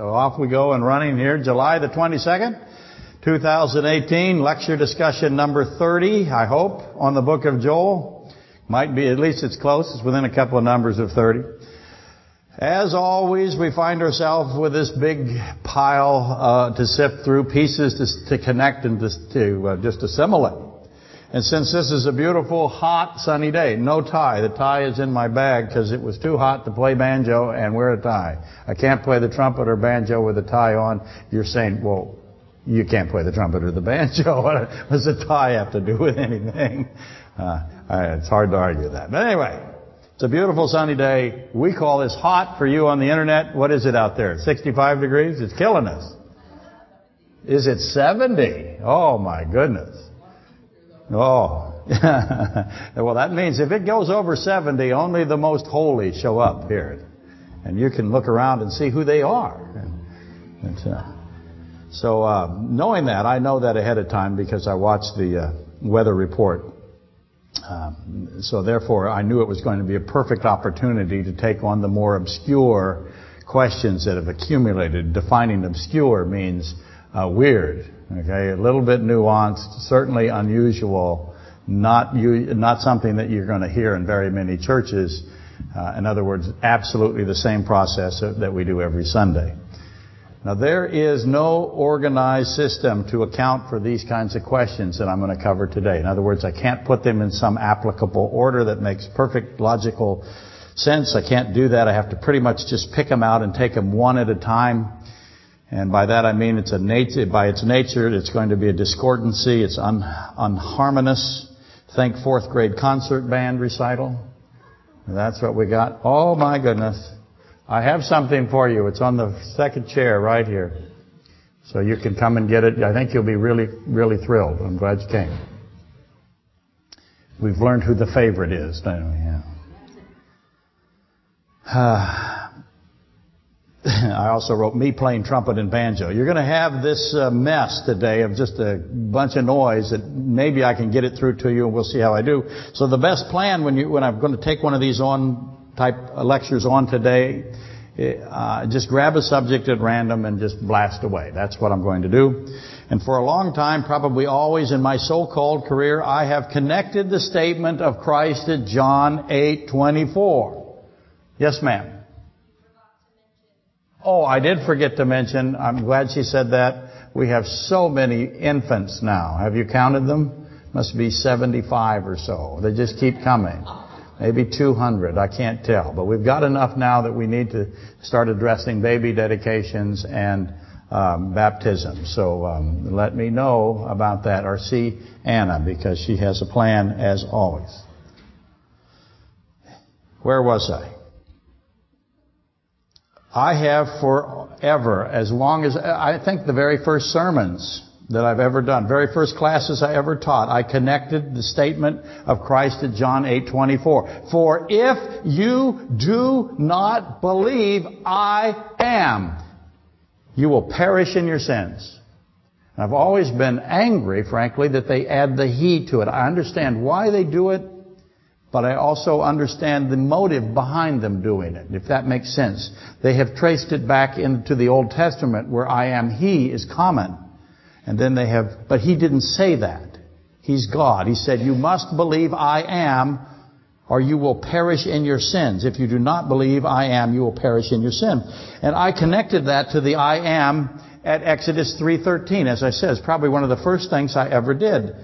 So off we go and running here, July the 22nd, 2018, lecture discussion number 30, I hope, on the book of Joel. Might be, at least it's close, it's within a couple of numbers of 30. As always, we find ourselves with this big pile uh, to sift through, pieces to, to connect and to, to uh, just assimilate. And since this is a beautiful, hot, sunny day, no tie. The tie is in my bag because it was too hot to play banjo and wear a tie. I can't play the trumpet or banjo with a tie on. You're saying, well, you can't play the trumpet or the banjo. What does a tie have to do with anything? Uh, it's hard to argue that. But anyway, it's a beautiful sunny day. We call this hot for you on the internet. What is it out there? 65 degrees? It's killing us. Is it 70? Oh my goodness. Oh. well, that means if it goes over 70, only the most holy show up here. And you can look around and see who they are. And, uh, so uh, knowing that, I know that ahead of time because I watched the uh, weather report. Um, so therefore, I knew it was going to be a perfect opportunity to take on the more obscure questions that have accumulated. Defining obscure means uh, weird. Okay, a little bit nuanced, certainly unusual, not not something that you're going to hear in very many churches. Uh, in other words, absolutely the same process that we do every Sunday. Now there is no organized system to account for these kinds of questions that I'm going to cover today. In other words, I can't put them in some applicable order that makes perfect logical sense. I can't do that. I have to pretty much just pick them out and take them one at a time and by that I mean it's a nature, by its nature, it's going to be a discordancy. It's un, unharmonious. Think fourth grade concert band recital. That's what we got. Oh my goodness. I have something for you. It's on the second chair right here. So you can come and get it. I think you'll be really, really thrilled. I'm glad you came. We've learned who the favorite is, don't we? Yeah. Uh, I also wrote me playing trumpet and banjo. You're going to have this uh, mess today of just a bunch of noise that maybe I can get it through to you and we'll see how I do. So the best plan when you when I'm going to take one of these on type lectures on today, uh, just grab a subject at random and just blast away. That's what I'm going to do. And for a long time, probably always in my so-called career, I have connected the statement of Christ at John 8:24. Yes, ma'am. Oh, I did forget to mention, I'm glad she said that. We have so many infants now. Have you counted them? Must be 75 or so. They just keep coming. Maybe 200, I can't tell. But we've got enough now that we need to start addressing baby dedications and um, baptism. So um, let me know about that or see Anna because she has a plan as always. Where was I? I have forever, as long as, I think the very first sermons that I've ever done, very first classes I ever taught, I connected the statement of Christ at John 8:24. For if you do not believe I am, you will perish in your sins. I've always been angry, frankly, that they add the he to it. I understand why they do it. But I also understand the motive behind them doing it, if that makes sense. They have traced it back into the Old Testament where I am He is common. And then they have, but He didn't say that. He's God. He said, you must believe I am or you will perish in your sins. If you do not believe I am, you will perish in your sin. And I connected that to the I am at Exodus 3.13. As I said, it's probably one of the first things I ever did.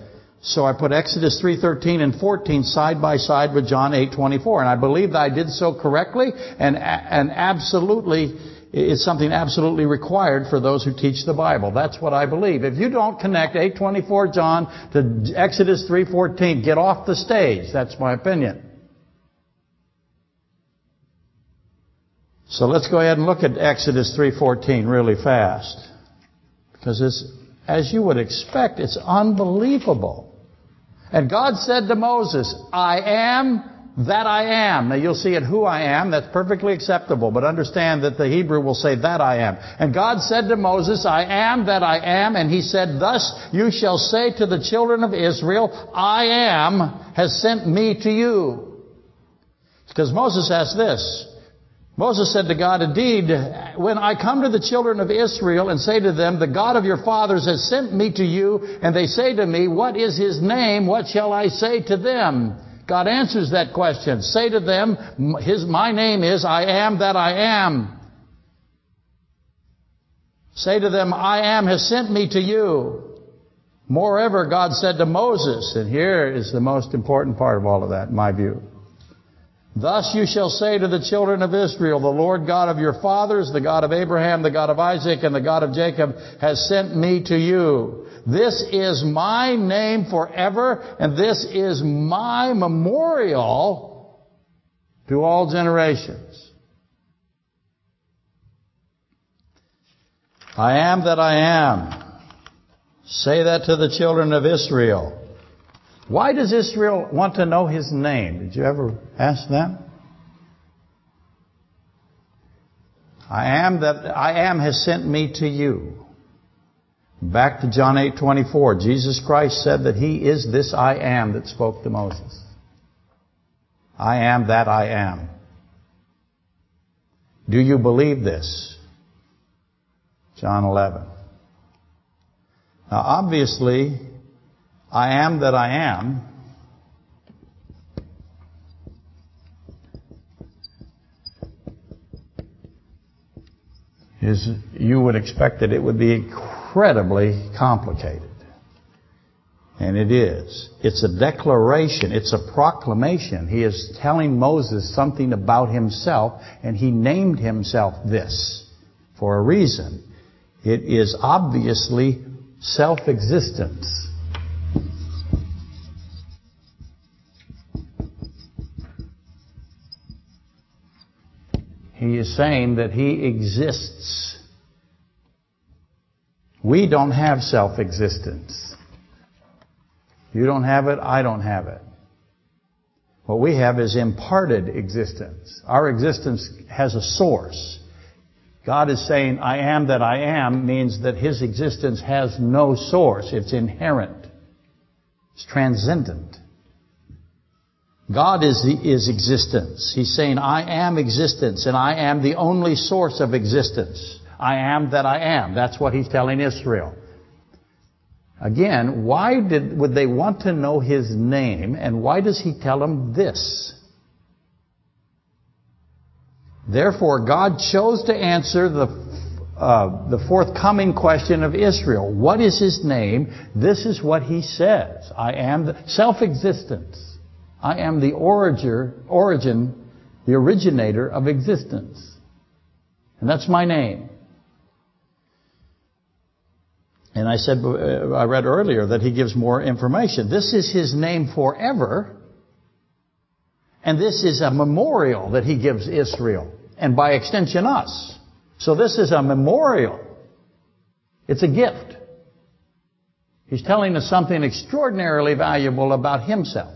So I put Exodus 3:13 and 14 side by side with John 8:24 and I believe that I did so correctly and and absolutely it's something absolutely required for those who teach the Bible. That's what I believe. If you don't connect 8:24 John to Exodus 3:14, get off the stage. That's my opinion. So let's go ahead and look at Exodus 3:14 really fast. Because it's as you would expect, it's unbelievable. And God said to Moses, I am that I am. Now you'll see it who I am. That's perfectly acceptable. But understand that the Hebrew will say that I am. And God said to Moses, I am that I am. And he said, thus you shall say to the children of Israel, I am has sent me to you. Because Moses asked this, Moses said to God, Indeed, when I come to the children of Israel and say to them, The God of your fathers has sent me to you, and they say to me, What is his name? What shall I say to them? God answers that question. Say to them, his, My name is I am that I am. Say to them, I am has sent me to you. Moreover, God said to Moses, and here is the most important part of all of that, in my view. Thus you shall say to the children of Israel, the Lord God of your fathers, the God of Abraham, the God of Isaac, and the God of Jacob has sent me to you. This is my name forever, and this is my memorial to all generations. I am that I am. Say that to the children of Israel. Why does Israel want to know his name? Did you ever ask that? I am that I am has sent me to you. Back to John 8:24, Jesus Christ said that he is this I am that spoke to Moses. I am that I am. Do you believe this? John 11. Now obviously, I am that I am is you would expect that it would be incredibly complicated. And it is. It's a declaration. It's a proclamation. He is telling Moses something about himself, and he named himself this for a reason. It is obviously self-existence. He is saying that He exists. We don't have self-existence. You don't have it, I don't have it. What we have is imparted existence. Our existence has a source. God is saying, I am that I am, means that His existence has no source. It's inherent. It's transcendent. God is, the, is existence. He's saying, I am existence, and I am the only source of existence. I am that I am. That's what he's telling Israel. Again, why did, would they want to know his name, and why does he tell them this? Therefore, God chose to answer the, uh, the forthcoming question of Israel. What is his name? This is what he says. I am self-existence. I am the origin, the originator of existence. And that's my name. And I said, uh, I read earlier that he gives more information. This is his name forever. And this is a memorial that he gives Israel. And by extension us. So this is a memorial. It's a gift. He's telling us something extraordinarily valuable about himself.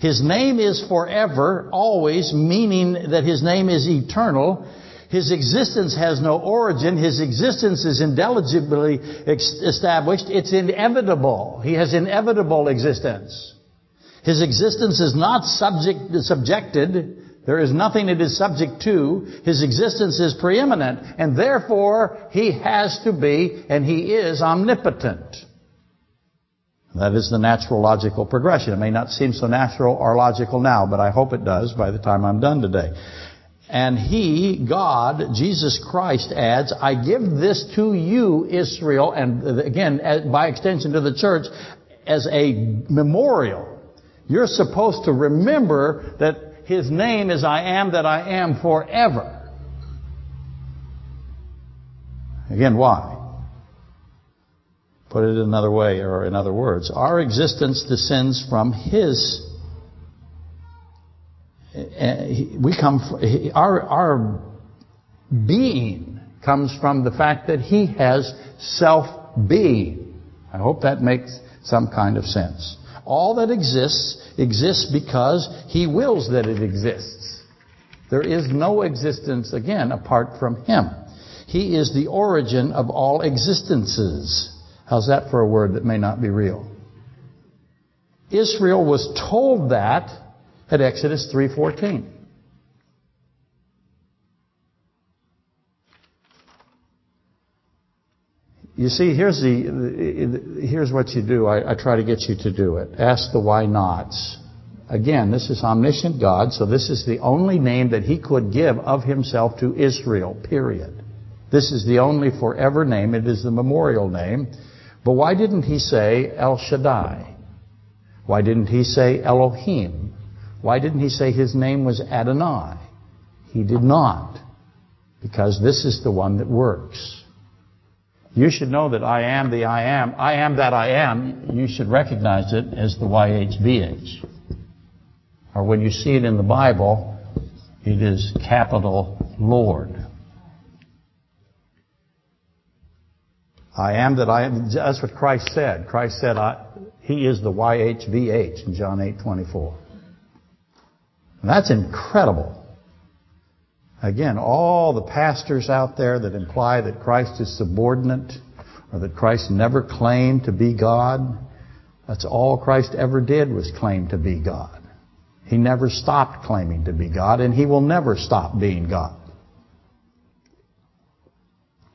His name is forever, always, meaning that His name is eternal. His existence has no origin. His existence is indelibly established. It's inevitable. He has inevitable existence. His existence is not subject, subjected. There is nothing it is subject to. His existence is preeminent. And therefore, He has to be, and He is omnipotent. That is the natural logical progression. It may not seem so natural or logical now, but I hope it does by the time I'm done today. And He, God, Jesus Christ adds, I give this to you, Israel, and again, by extension to the church, as a memorial. You're supposed to remember that His name is I am that I am forever. Again, why? Put it another way, or in other words, our existence descends from His. Eh, we come, our, our being comes from the fact that He has self-being. I hope that makes some kind of sense. All that exists, exists because He wills that it exists. There is no existence, again, apart from Him. He is the origin of all existences. How's that for a word that may not be real? Israel was told that at Exodus 3:14. You see, here's the, here's what you do. I, I try to get you to do it. Ask the why nots. Again, this is omniscient God, so this is the only name that He could give of Himself to Israel. Period. This is the only forever name. It is the memorial name. But why didn't He say El Shaddai? Why didn't He say Elohim? Why didn't He say His name was Adonai? He did not. Because this is the one that works. You should know that I am the I am. I am that I am. You should recognize it as the YHVH. Or when you see it in the Bible, it is capital Lord. I am that I am. That's what Christ said. Christ said, He is the YHVH in John 8, 24. And that's incredible. Again, all the pastors out there that imply that Christ is subordinate or that Christ never claimed to be God, that's all Christ ever did was claim to be God. He never stopped claiming to be God, and He will never stop being God.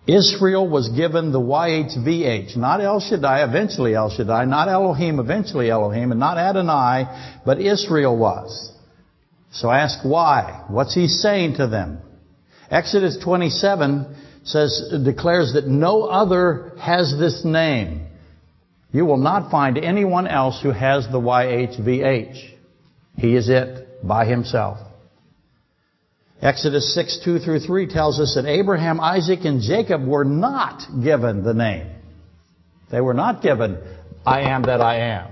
Israel was given the YHVH, not El Shaddai, eventually El Shaddai, not Elohim, eventually Elohim, and not Adonai, but Israel was. So ask why. What's he saying to them? Exodus 27 says, declares that no other has this name. You will not find anyone else who has the YHVH. He is it by himself. Exodus 6, 2 through 3 tells us that Abraham, Isaac, and Jacob were not given the name. They were not given, I am that I am.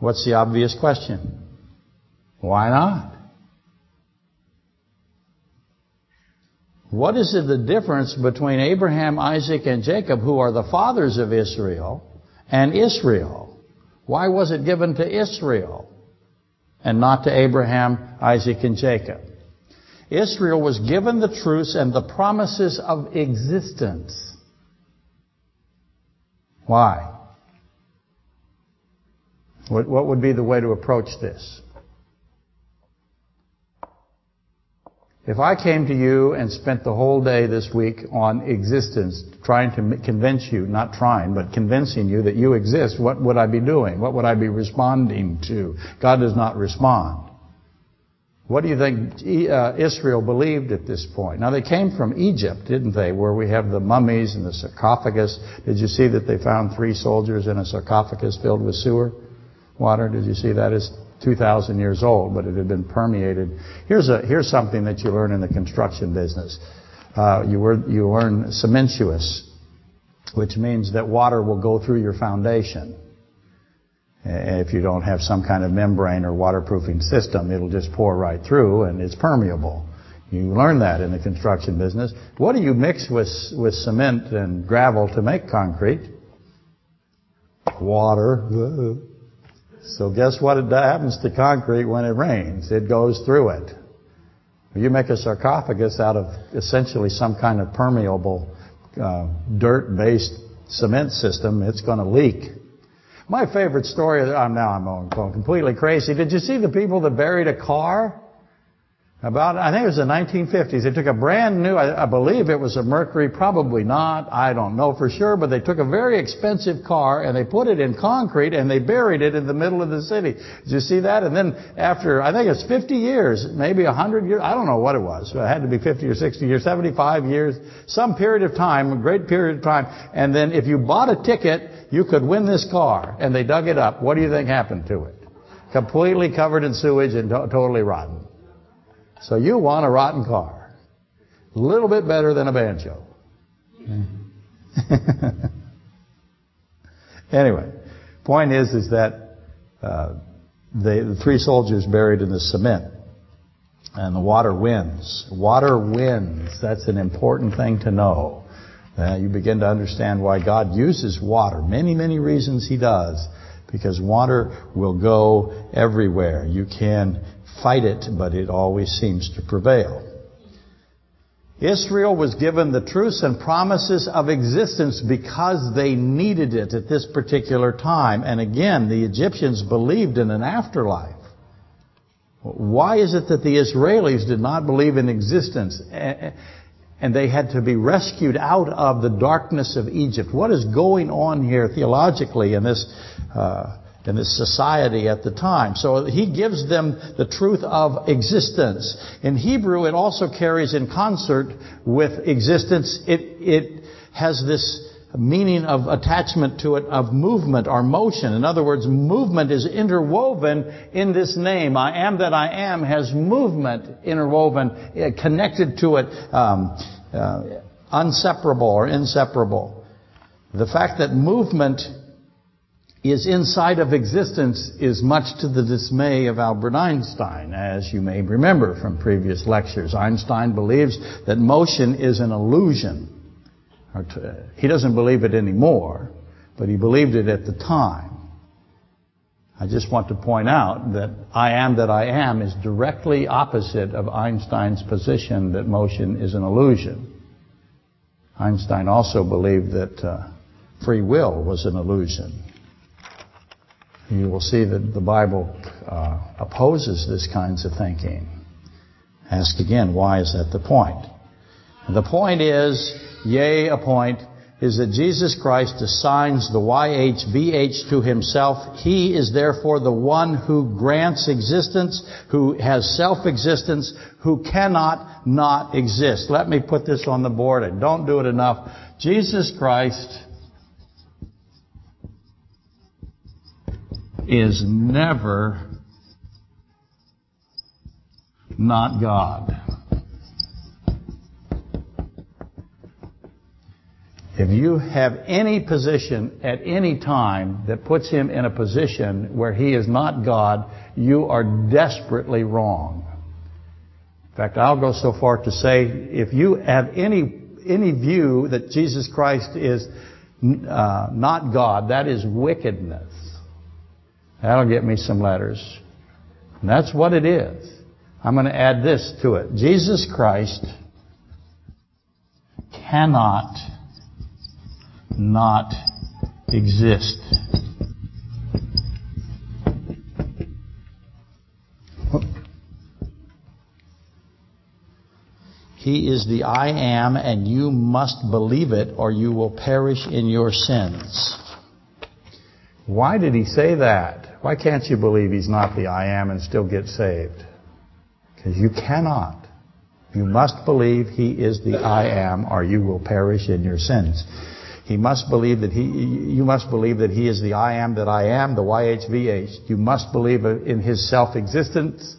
What's the obvious question? Why not? What is the difference between Abraham, Isaac, and Jacob, who are the fathers of Israel, and Israel? Why was it given to Israel and not to Abraham, Isaac, and Jacob? Israel was given the truths and the promises of existence. Why? What, what would be the way to approach this? If I came to you and spent the whole day this week on existence, trying to convince you, not trying, but convincing you that you exist, what would I be doing? What would I be responding to? God does not respond. What do you think uh, Israel believed at this point? Now they came from Egypt, didn't they, where we have the mummies and the sarcophagus. Did you see that they found three soldiers in a sarcophagus filled with sewer? water. Did you see that? It's 2,000 years old, but it had been permeated. Here's a here's something that you learn in the construction business. Uh, you, were, you learn cementuous, which means that water will go through your foundation. If you don't have some kind of membrane or waterproofing system, it'll just pour right through and it's permeable. You learn that in the construction business. What do you mix with, with cement and gravel to make concrete? Water. So guess what happens to concrete when it rains? It goes through it. You make a sarcophagus out of essentially some kind of permeable uh, dirt-based cement system, it's going to leak. My favorite story, I'm now I'm going completely crazy. Did you see the people that buried a car? About, I think it was the 1950s. They took a brand new, I, I, believe it was a Mercury, probably not, I don't know for sure, but they took a very expensive car and they put it in concrete and they buried it in the middle of the city. Did you see that? And then after, I think it's 50 years, maybe 100 years, I don't know what it was. It had to be 50 or 60 years, 75 years, some period of time, a great period of time. And then if you bought a ticket, you could win this car. And they dug it up. What do you think happened to it? Completely covered in sewage and to totally rotten. So you want a rotten car. A little bit better than a banjo. anyway, point is, is that uh, they, the three soldiers buried in the cement, and the water wins. Water wins. That's an important thing to know. Uh, you begin to understand why God uses water. Many, many reasons He does. Because water will go everywhere. You can fight it, but it always seems to prevail. Israel was given the truths and promises of existence because they needed it at this particular time. And again, the Egyptians believed in an afterlife. Why is it that the Israelis did not believe in existence? And they had to be rescued out of the darkness of Egypt. What is going on here theologically in this uh, in this society at the time? So he gives them the truth of existence. In Hebrew, it also carries in concert with existence. It it has this meaning of attachment to it of movement or motion. In other words, movement is interwoven in this name. I am that I am has movement interwoven, eh, connected to it, um, uh, unseparable or inseparable. The fact that movement is inside of existence is much to the dismay of Albert Einstein, as you may remember from previous lectures. Einstein believes that motion is an illusion. He doesn't believe it anymore, but he believed it at the time. I just want to point out that I am that I am is directly opposite of Einstein's position that motion is an illusion. Einstein also believed that uh, free will was an illusion. You will see that the Bible uh, opposes this kinds of thinking. Ask again, why is that the point? The point is yea, a point, is that Jesus Christ assigns the YHVH to himself. He is therefore the one who grants existence, who has self-existence, who cannot not exist. Let me put this on the board. I don't do it enough. Jesus Christ is never not God. If you have any position at any time that puts him in a position where he is not God, you are desperately wrong. In fact, I'll go so far to say, if you have any any view that Jesus Christ is uh, not God, that is wickedness. That'll get me some letters. And that's what it is. I'm going to add this to it. Jesus Christ cannot not exist. He is the I am, and you must believe it, or you will perish in your sins. Why did he say that? Why can't you believe he's not the I am and still get saved? Because you cannot. You must believe he is the I am, or you will perish in your sins. He must believe that he, you must believe that he is the I am that I am, the YHVH. You must believe in his self-existence.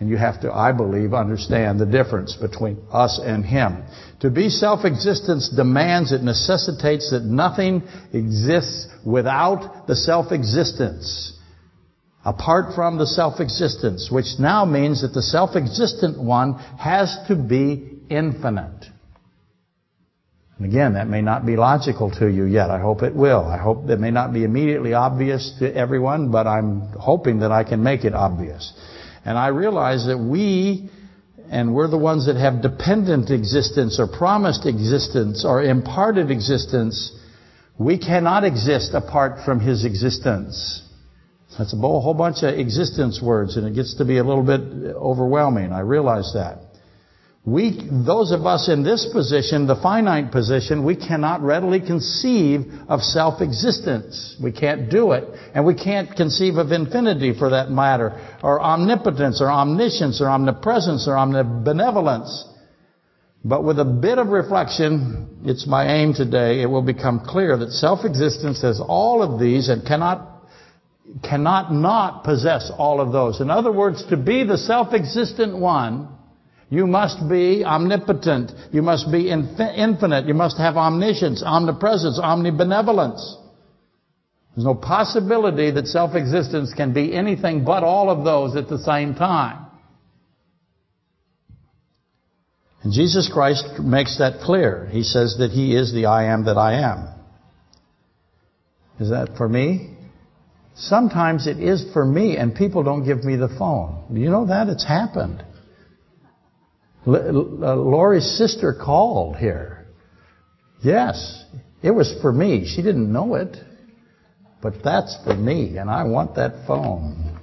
And you have to, I believe, understand the difference between us and him. To be self-existence demands, it necessitates that nothing exists without the self-existence. Apart from the self-existence, which now means that the self-existent one has to be infinite. And again, that may not be logical to you yet. I hope it will. I hope that may not be immediately obvious to everyone, but I'm hoping that I can make it obvious. And I realize that we, and we're the ones that have dependent existence or promised existence or imparted existence, we cannot exist apart from His existence. That's a whole bunch of existence words, and it gets to be a little bit overwhelming. I realize that. We, those of us in this position, the finite position, we cannot readily conceive of self-existence. We can't do it. And we can't conceive of infinity for that matter, or omnipotence, or omniscience, or omnipresence, or omnibenevolence. But with a bit of reflection, it's my aim today, it will become clear that self-existence has all of these and cannot cannot not possess all of those. In other words, to be the self-existent one you must be omnipotent. You must be infinite. You must have omniscience, omnipresence, omnibenevolence. There's no possibility that self-existence can be anything but all of those at the same time. And Jesus Christ makes that clear. He says that He is the I am that I am. Is that for me? Sometimes it is for me and people don't give me the phone. You know that? It's happened. Uh, Lori's sister called here. Yes, it was for me. She didn't know it. But that's for me, and I want that phone.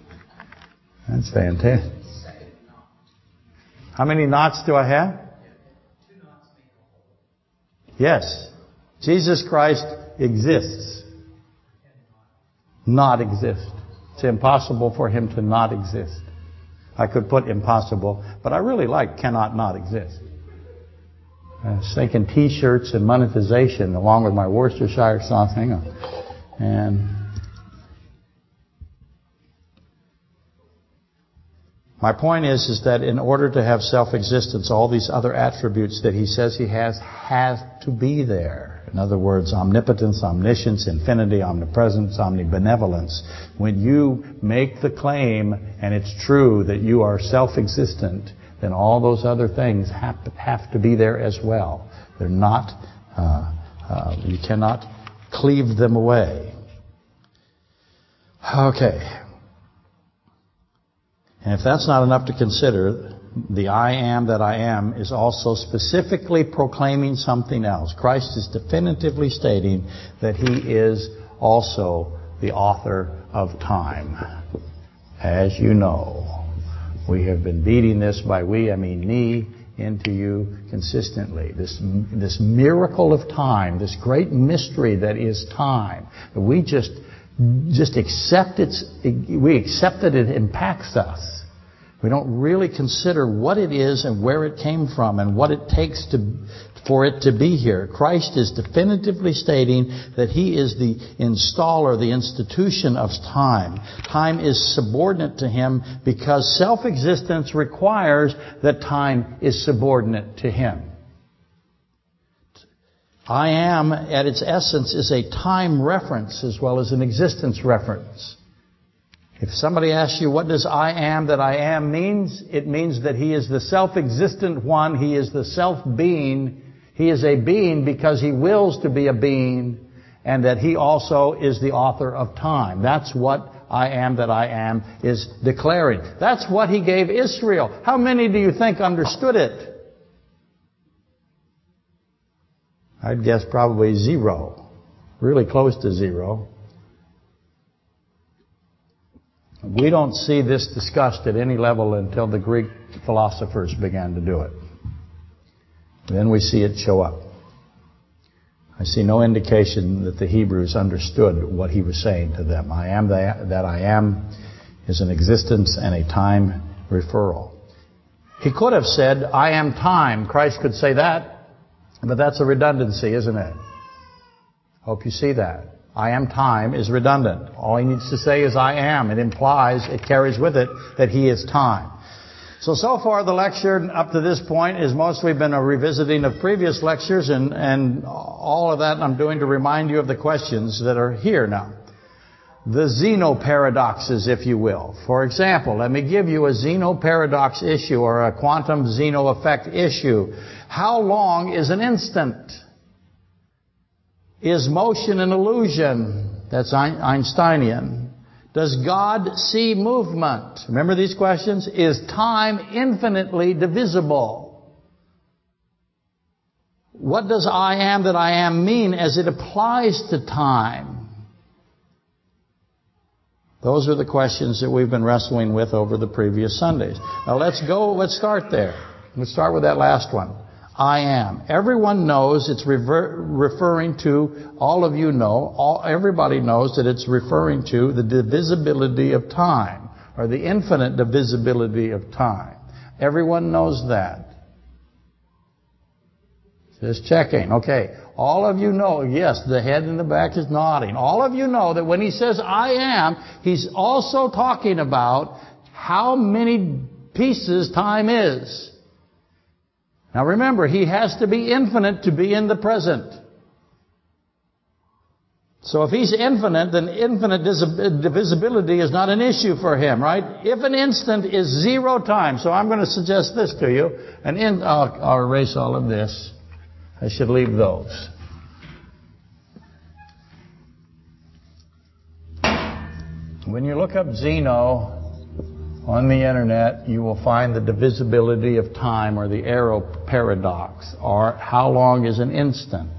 That's fantastic. How many knots do I have? Yes. Jesus Christ exists. Not exist. It's impossible for him to not exist. I could put impossible, but I really like cannot not exist. I was thinking t-shirts and monetization along with my Worcestershire sauce. Hang on. And my point is, is that in order to have self-existence, all these other attributes that he says he has have to be there. In other words, omnipotence, omniscience, infinity, omnipresence, omnibenevolence. When you make the claim, and it's true that you are self-existent, then all those other things have to, have to be there as well. They're not, uh, uh, you cannot cleave them away. Okay. And if that's not enough to consider, the I am that I am is also specifically proclaiming something else. Christ is definitively stating that He is also the author of time. As you know, we have been beating this by we, I mean me, into you consistently. This, this miracle of time, this great mystery that is time, we just, just accept it, we accept that it impacts us. We don't really consider what it is and where it came from and what it takes to, for it to be here. Christ is definitively stating that He is the installer, the institution of time. Time is subordinate to Him because self-existence requires that time is subordinate to Him. I am, at its essence, is a time reference as well as an existence reference. If somebody asks you what does I am that I am means, it means that he is the self-existent one, he is the self-being, he is a being because he wills to be a being, and that he also is the author of time. That's what I am that I am is declaring. That's what he gave Israel. How many do you think understood it? I'd guess probably zero. Really close to zero. We don't see this discussed at any level until the Greek philosophers began to do it. Then we see it show up. I see no indication that the Hebrews understood what he was saying to them. I am that I am is an existence and a time referral. He could have said, I am time. Christ could say that, but that's a redundancy, isn't it? Hope you see that. I am time is redundant. All he needs to say is I am. It implies, it carries with it that he is time. So, so far the lecture up to this point has mostly been a revisiting of previous lectures and, and all of that I'm doing to remind you of the questions that are here now. The Zeno paradoxes, if you will. For example, let me give you a Zeno paradox issue or a quantum Zeno effect issue. How long is an instant? Is motion an illusion? That's Einsteinian. Does God see movement? Remember these questions? Is time infinitely divisible? What does I am that I am mean as it applies to time? Those are the questions that we've been wrestling with over the previous Sundays. Now let's go, let's start there. Let's start with that last one. I am. Everyone knows it's rever- referring to, all of you know, all, everybody knows that it's referring to the divisibility of time, or the infinite divisibility of time. Everyone knows that. Just checking. Okay. All of you know, yes, the head in the back is nodding. All of you know that when he says I am, he's also talking about how many pieces time is. Now remember, he has to be infinite to be in the present. So if he's infinite, then infinite divisibility is not an issue for him, right? If an instant is zero time, so I'm going to suggest this to you, and in, I'll, I'll erase all of this. I should leave those. When you look up Zeno, on the internet, you will find the divisibility of time or the arrow paradox or how long is an instant.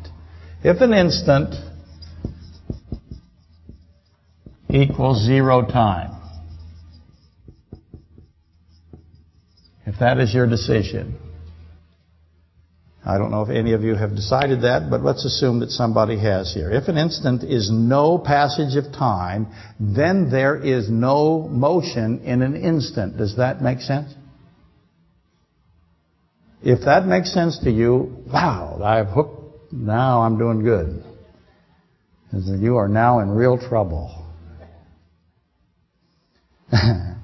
If an instant equals zero time, if that is your decision, I don't know if any of you have decided that, but let's assume that somebody has here. If an instant is no passage of time, then there is no motion in an instant. Does that make sense? If that makes sense to you, wow, I've hooked, now I'm doing good. You are now in real trouble.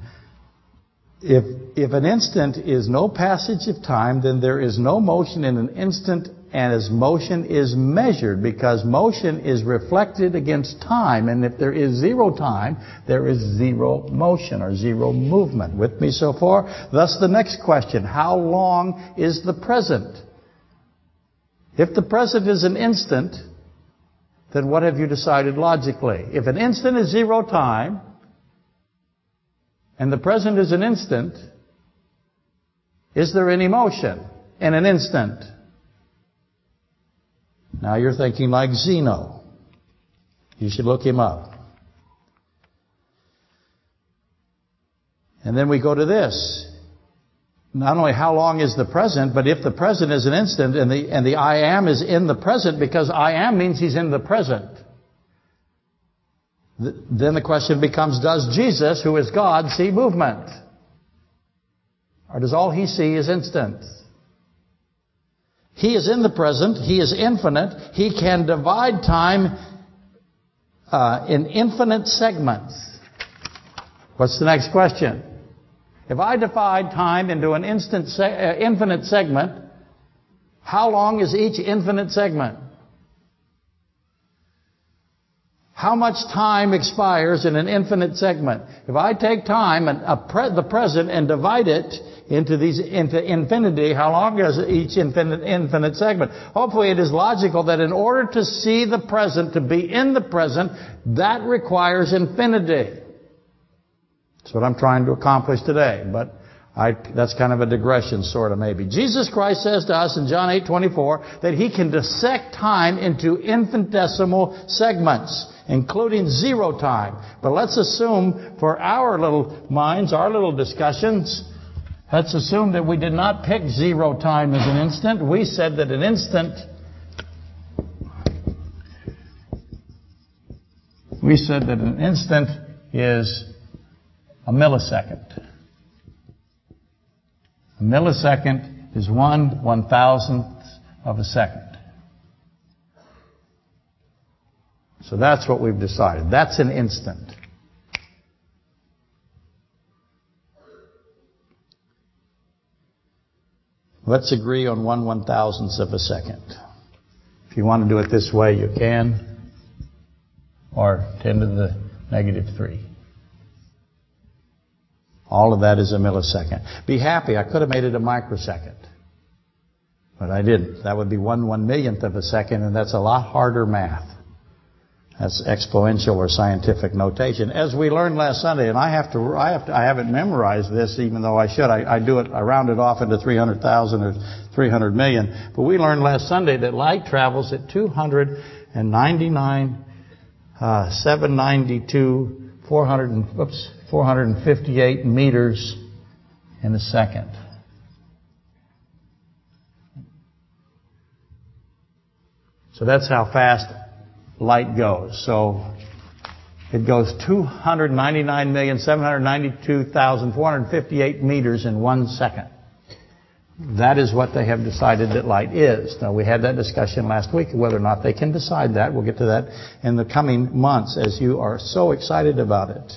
if, if an instant is no passage of time, then there is no motion in an instant, and as motion is measured, because motion is reflected against time, and if there is zero time, there is zero motion or zero movement. With me so far? Thus the next question, how long is the present? If the present is an instant, then what have you decided logically? If an instant is zero time, and the present is an instant, is there an emotion in an instant? Now you're thinking like Zeno. You should look him up. And then we go to this. Not only how long is the present, but if the present is an instant and the, and the I am is in the present because I am means he's in the present. Then the question becomes, does Jesus, who is God, see movement? Or does all he see is instant? He is in the present. He is infinite. He can divide time uh, in infinite segments. What's the next question? If I divide time into an instant se uh, infinite segment, how long is each infinite segment? How much time expires in an infinite segment? If I take time and pre the present and divide it into these into infinity, how long is each infinite infinite segment? Hopefully, it is logical that in order to see the present, to be in the present, that requires infinity. That's what I'm trying to accomplish today, but I, that's kind of a digression, sort of, maybe. Jesus Christ says to us in John 8:24 that He can dissect time into infinitesimal segments including zero time. But let's assume for our little minds, our little discussions, let's assume that we did not pick zero time as an instant. We said that an instant, we said that an instant is a millisecond. A millisecond is one one thousandth of a second. So that's what we've decided. That's an instant. Let's agree on one one thousandth of a second. If you want to do it this way, you can. Or 10 to the negative 3. All of that is a millisecond. Be happy, I could have made it a microsecond. But I didn't. That would be one one millionth of a second, and that's a lot harder math. That's exponential or scientific notation. As we learned last Sunday, and I have to, I have to, I haven't memorized this, even though I should. I, I do it, I round it off into 300,000 or 300 million. But we learned last Sunday that light travels at 299, uh, 792, 400, oops, 458 meters in a second. So that's how fast light goes. So it goes 299,792,458 meters in one second. That is what they have decided that light is. Now, we had that discussion last week, whether or not they can decide that. We'll get to that in the coming months as you are so excited about it.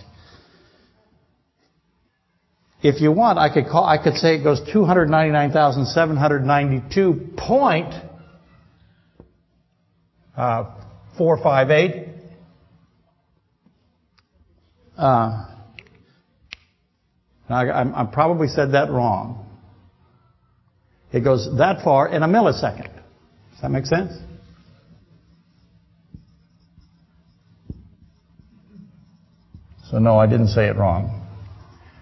If you want, I could call, I could say it goes 299,792 point, uh, 458. Uh, I, I, I probably said that wrong. It goes that far in a millisecond. Does that make sense? So no, I didn't say it wrong.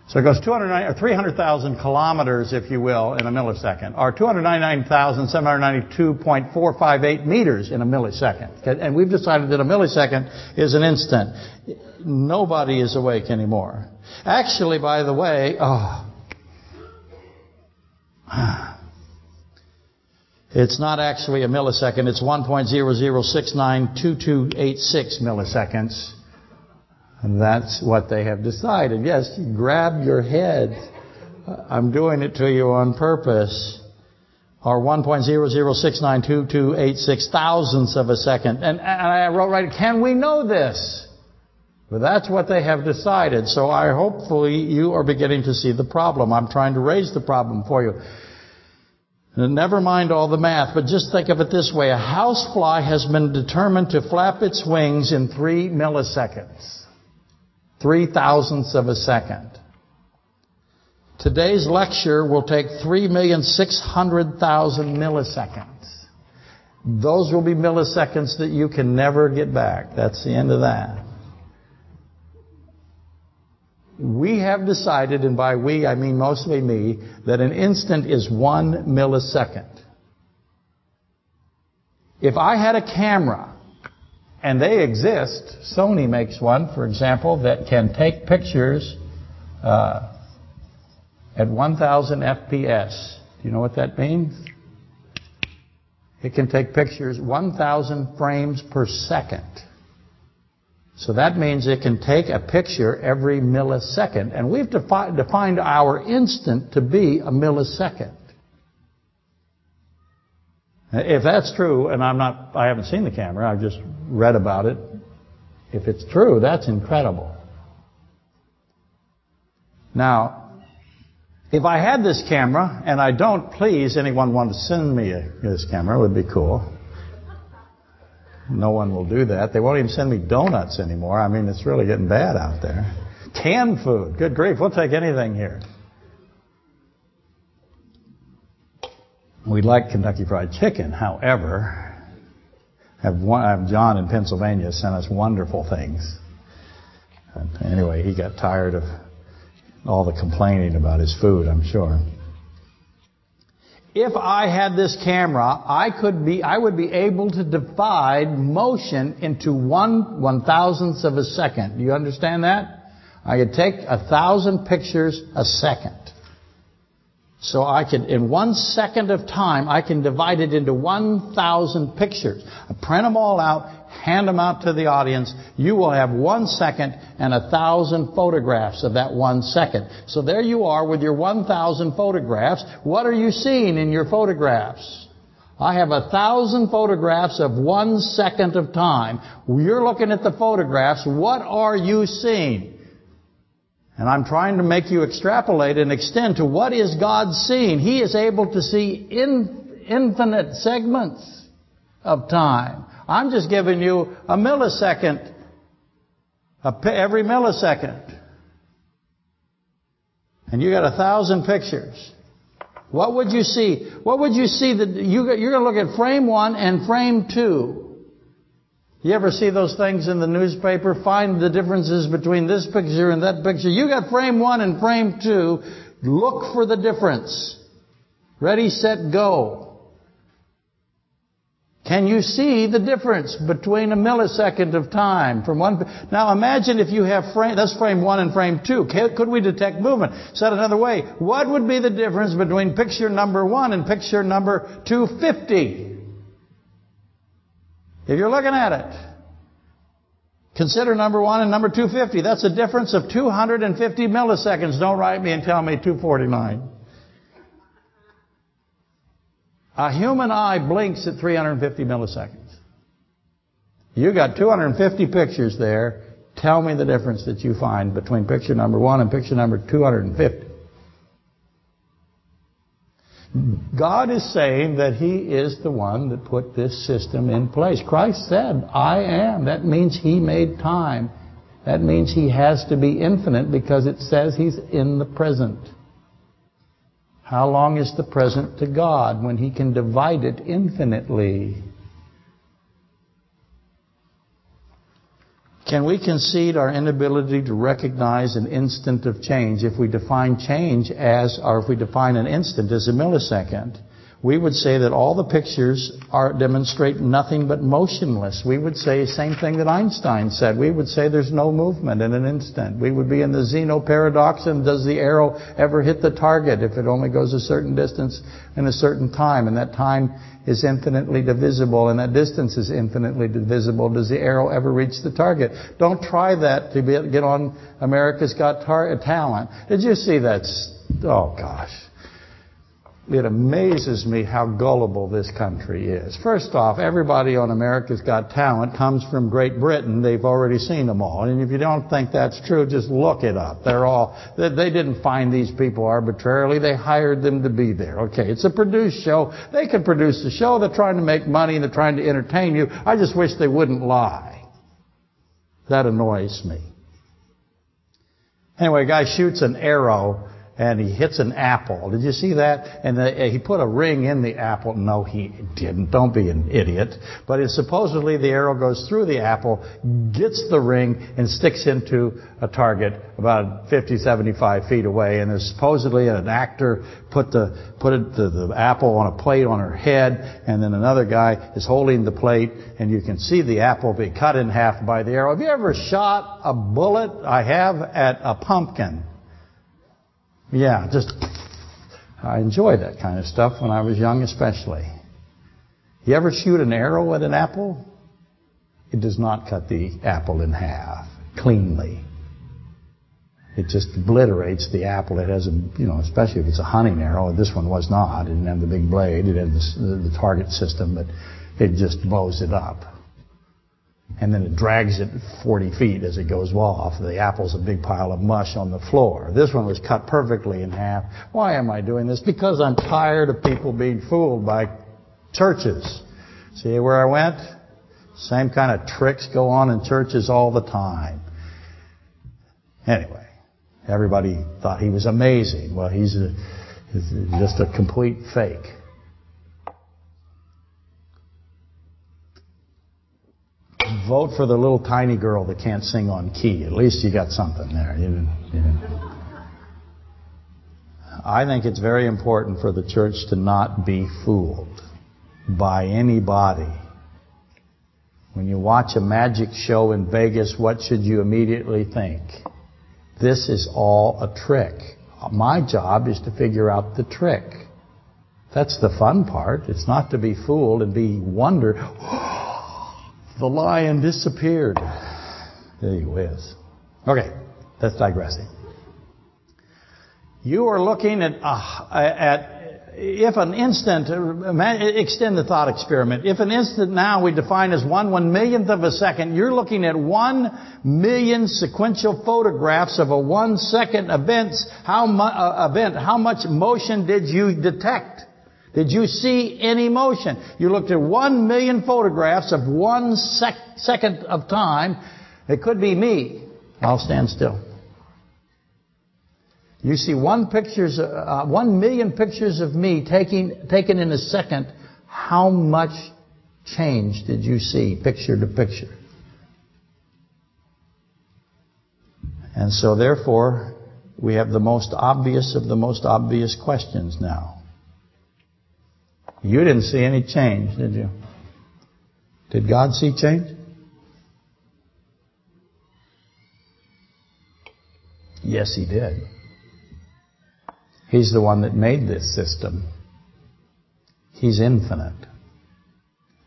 So it goes 300,000 kilometers, if you will, in a millisecond, or 299,792.458 meters in a millisecond. And we've decided that a millisecond is an instant. Nobody is awake anymore. Actually, by the way, oh, It's not actually a millisecond. It's 1.00692286 milliseconds. And that's what they have decided. Yes, grab your head. I'm doing it to you on purpose. Or 1.00692286 thousandths of a second. And, and I wrote right, can we know this? But that's what they have decided. So I hopefully you are beginning to see the problem. I'm trying to raise the problem for you. Never mind all the math, but just think of it this way. A housefly has been determined to flap its wings in three milliseconds. Three thousandths of a second. Today's lecture will take 3,600,000 milliseconds. Those will be milliseconds that you can never get back. That's the end of that. We have decided, and by we I mean mostly me, that an instant is one millisecond. If I had a camera, and they exist, Sony makes one, for example, that can take pictures uh, at 1000 FPS. Do you know what that means? It can take pictures 1000 frames per second. So that means it can take a picture every millisecond. And we've defi defined our instant to be a millisecond. If that's true, and I'm not, I haven't seen the camera, I've just read about it. If it's true, that's incredible. Now, if I had this camera, and I don't, please, anyone want to send me a, this camera, it would be cool. No one will do that. They won't even send me donuts anymore. I mean, it's really getting bad out there. Canned food. Good grief. We'll take anything here. We like Kentucky Fried Chicken. However, have, one, have John in Pennsylvania sent us wonderful things. anyway, he got tired of all the complaining about his food, I'm sure if I had this camera, I could be, I would be able to divide motion into one one thousandth of a second. Do you understand that? I could take a thousand pictures a second. So I can, in one second of time, I can divide it into 1,000 pictures. I print them all out, hand them out to the audience, you will have one second and a thousand photographs of that one second. So there you are with your 1,000 photographs. What are you seeing in your photographs? I have a thousand photographs of one second of time. You're looking at the photographs. What are you seeing? And I'm trying to make you extrapolate and extend to what is God seeing. He is able to see in, infinite segments of time. I'm just giving you a millisecond, a, every millisecond. And you got a thousand pictures. What would you see? What would you see that you, you're going to look at frame one and frame two. You ever see those things in the newspaper? Find the differences between this picture and that picture. You got frame one and frame two. Look for the difference. Ready, set, go. Can you see the difference between a millisecond of time from one? Now imagine if you have frame, that's frame one and frame two. Could we detect movement? Said another way, what would be the difference between picture number one and picture number 250? If you're looking at it. Consider number one and number 250. That's a difference of 250 milliseconds. Don't write me and tell me 249. A human eye blinks at 350 milliseconds. You got 250 pictures there. Tell me the difference that you find between picture number one and picture number 250. God is saying that He is the one that put this system in place. Christ said, I am. That means He made time. That means He has to be infinite because it says He's in the present. How long is the present to God when He can divide it infinitely? Can we concede our inability to recognize an instant of change if we define change as, or if we define an instant as a millisecond? We would say that all the pictures are demonstrate nothing but motionless. We would say the same thing that Einstein said. We would say there's no movement in an instant. We would be in the Zeno paradox and does the arrow ever hit the target if it only goes a certain distance in a certain time and that time is infinitely divisible and that distance is infinitely divisible. Does the arrow ever reach the target? Don't try that to be, get on America's Got Talent. Did you see that? Oh gosh it amazes me how gullible this country is. First off, everybody on America's Got Talent comes from Great Britain. They've already seen them all. And if you don't think that's true, just look it up. They're all, they, they didn't find these people arbitrarily. They hired them to be there. Okay, it's a produced show. They can produce the show. They're trying to make money they're trying to entertain you. I just wish they wouldn't lie. That annoys me. Anyway, a guy shoots an arrow and he hits an apple. Did you see that? And the, he put a ring in the apple. No, he didn't. Don't be an idiot. But it, supposedly the arrow goes through the apple, gets the ring, and sticks into a target about 50, 75 feet away. And there's supposedly an actor put the put it, the, the apple on a plate on her head, and then another guy is holding the plate, and you can see the apple be cut in half by the arrow. Have you ever shot a bullet? I have at a pumpkin. Yeah, just, I enjoyed that kind of stuff when I was young especially. You ever shoot an arrow at an apple? It does not cut the apple in half cleanly. It just obliterates the apple. It has a, you know, especially if it's a hunting arrow. This one was not. It didn't have the big blade. It had the, the target system, but it just blows it up and then it drags it 40 feet as it goes off. The apple's a big pile of mush on the floor. This one was cut perfectly in half. Why am I doing this? Because I'm tired of people being fooled by churches. See where I went? Same kind of tricks go on in churches all the time. Anyway, everybody thought he was amazing. Well, he's, a, he's just a complete fake. Vote for the little tiny girl that can't sing on key. At least you got something there. You, you I think it's very important for the church to not be fooled by anybody. When you watch a magic show in Vegas, what should you immediately think? This is all a trick. My job is to figure out the trick. That's the fun part. It's not to be fooled and be wonder, oh, the lion disappeared. There he is. Okay, that's digressing. You are looking at, uh, at if an instant, extend the thought experiment. If an instant now we define as one one millionth of a second, you're looking at one million sequential photographs of a one second events. How mu- uh, event? How much motion did you detect? Did you see any motion? You looked at one million photographs of one sec second of time. It could be me. I'll stand still. You see one pictures, uh, one million pictures of me taking, taken in a second. How much change did you see, picture to picture? And so therefore, we have the most obvious of the most obvious questions now. You didn't see any change, did you? Did God see change? Yes, He did. He's the one that made this system. He's infinite.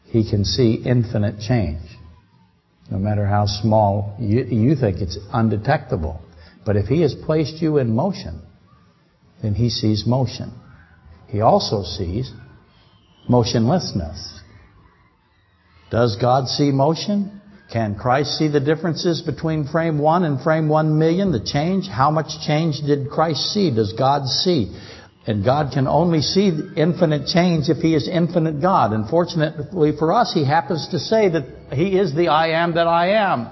He can see infinite change. No matter how small, you, you think it's undetectable. But if He has placed you in motion, then He sees motion. He also sees motionlessness. Does God see motion? Can Christ see the differences between frame 1 and frame 1 million? The change? How much change did Christ see? Does God see? And God can only see infinite change if He is infinite God. And fortunately for us, He happens to say that He is the I am that I am.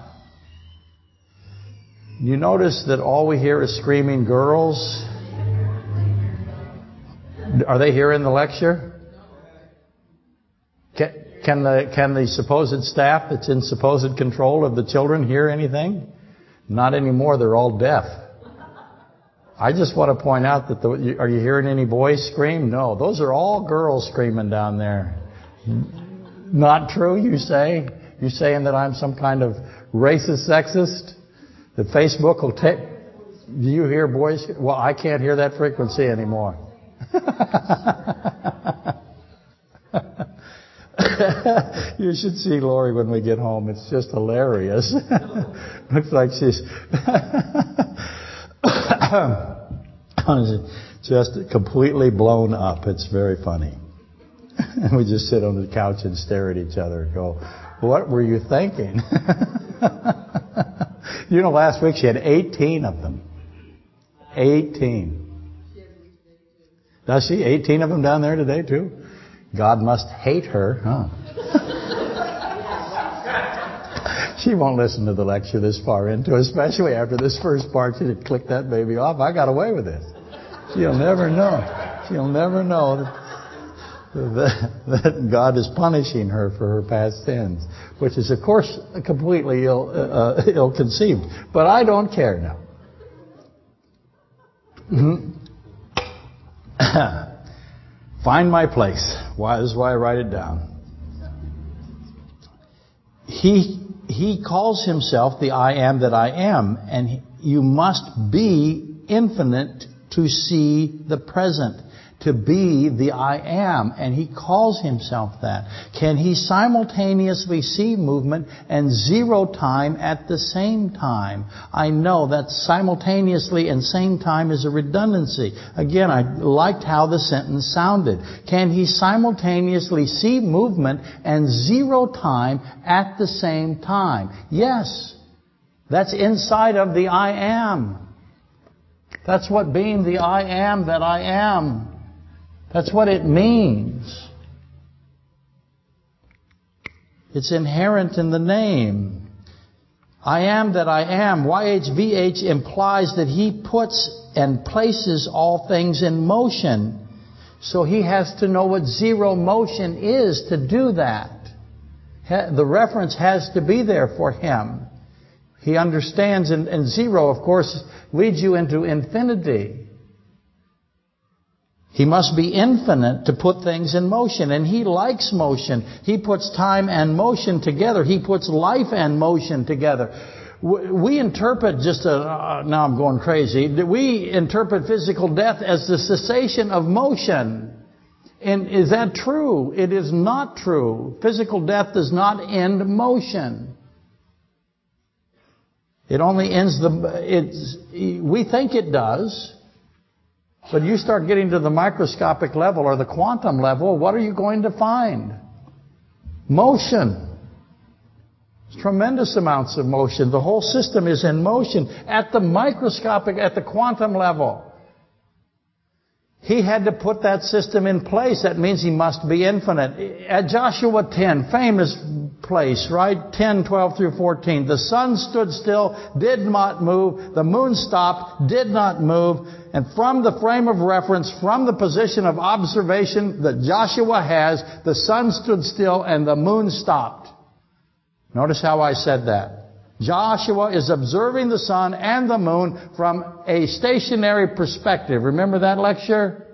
You notice that all we hear is screaming girls? Are they here in the lecture? Can, the, can the supposed staff that's in supposed control of the children hear anything? Not anymore. They're all deaf. I just want to point out that the, are you hearing any boys scream? No, those are all girls screaming down there. Not true, you say? You saying that I'm some kind of racist, sexist? That Facebook will take... Do you hear boys? Well, I can't hear that frequency anymore. you should see Lori when we get home. It's just hilarious. Looks like she's just completely blown up. It's very funny. And we just sit on the couch and stare at each other and go, what were you thinking? you know, last week she had 18 of them. 18. Does she? 18 of them down there today too? God must hate her, huh? she won't listen to the lecture this far into, especially after this first part. She would click that baby off. I got away with this. She'll never know. She'll never know that, that God is punishing her for her past sins, which is, of course, completely ill, uh, ill-conceived. But I don't care now. Find my place. Why? This is why I write it down. He he calls himself the I am that I am, and you must be infinite to see the present to be the I am, and he calls himself that. Can he simultaneously see movement and zero time at the same time? I know that simultaneously and same time is a redundancy. Again, I liked how the sentence sounded. Can he simultaneously see movement and zero time at the same time? Yes. That's inside of the I am. That's what being the I am that I am that's what it means. It's inherent in the name. I am that I am. YHVH implies that he puts and places all things in motion. So he has to know what zero motion is to do that. The reference has to be there for him. He understands, and, and zero, of course, leads you into infinity. He must be infinite to put things in motion, and He likes motion. He puts time and motion together. He puts life and motion together. We interpret just a, uh, now I'm going crazy, we interpret physical death as the cessation of motion. And is that true? It is not true. Physical death does not end motion. It only ends the, it's, we think it does. But you start getting to the microscopic level or the quantum level, what are you going to find? Motion. Tremendous amounts of motion. The whole system is in motion at the microscopic, at the quantum level. He had to put that system in place. That means he must be infinite. At Joshua 10, famous place, right? 10, 12 through 14. The sun stood still, did not move. The moon stopped, did not move. And from the frame of reference, from the position of observation that Joshua has, the sun stood still and the moon stopped. Notice how I said that. Joshua is observing the sun and the moon from a stationary perspective. Remember that lecture?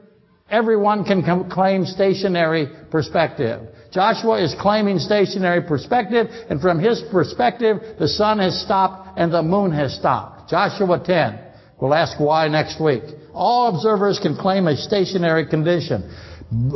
Everyone can claim stationary perspective. Joshua is claiming stationary perspective, and from his perspective, the sun has stopped and the moon has stopped. Joshua 10. We'll ask why next week. All observers can claim a stationary condition.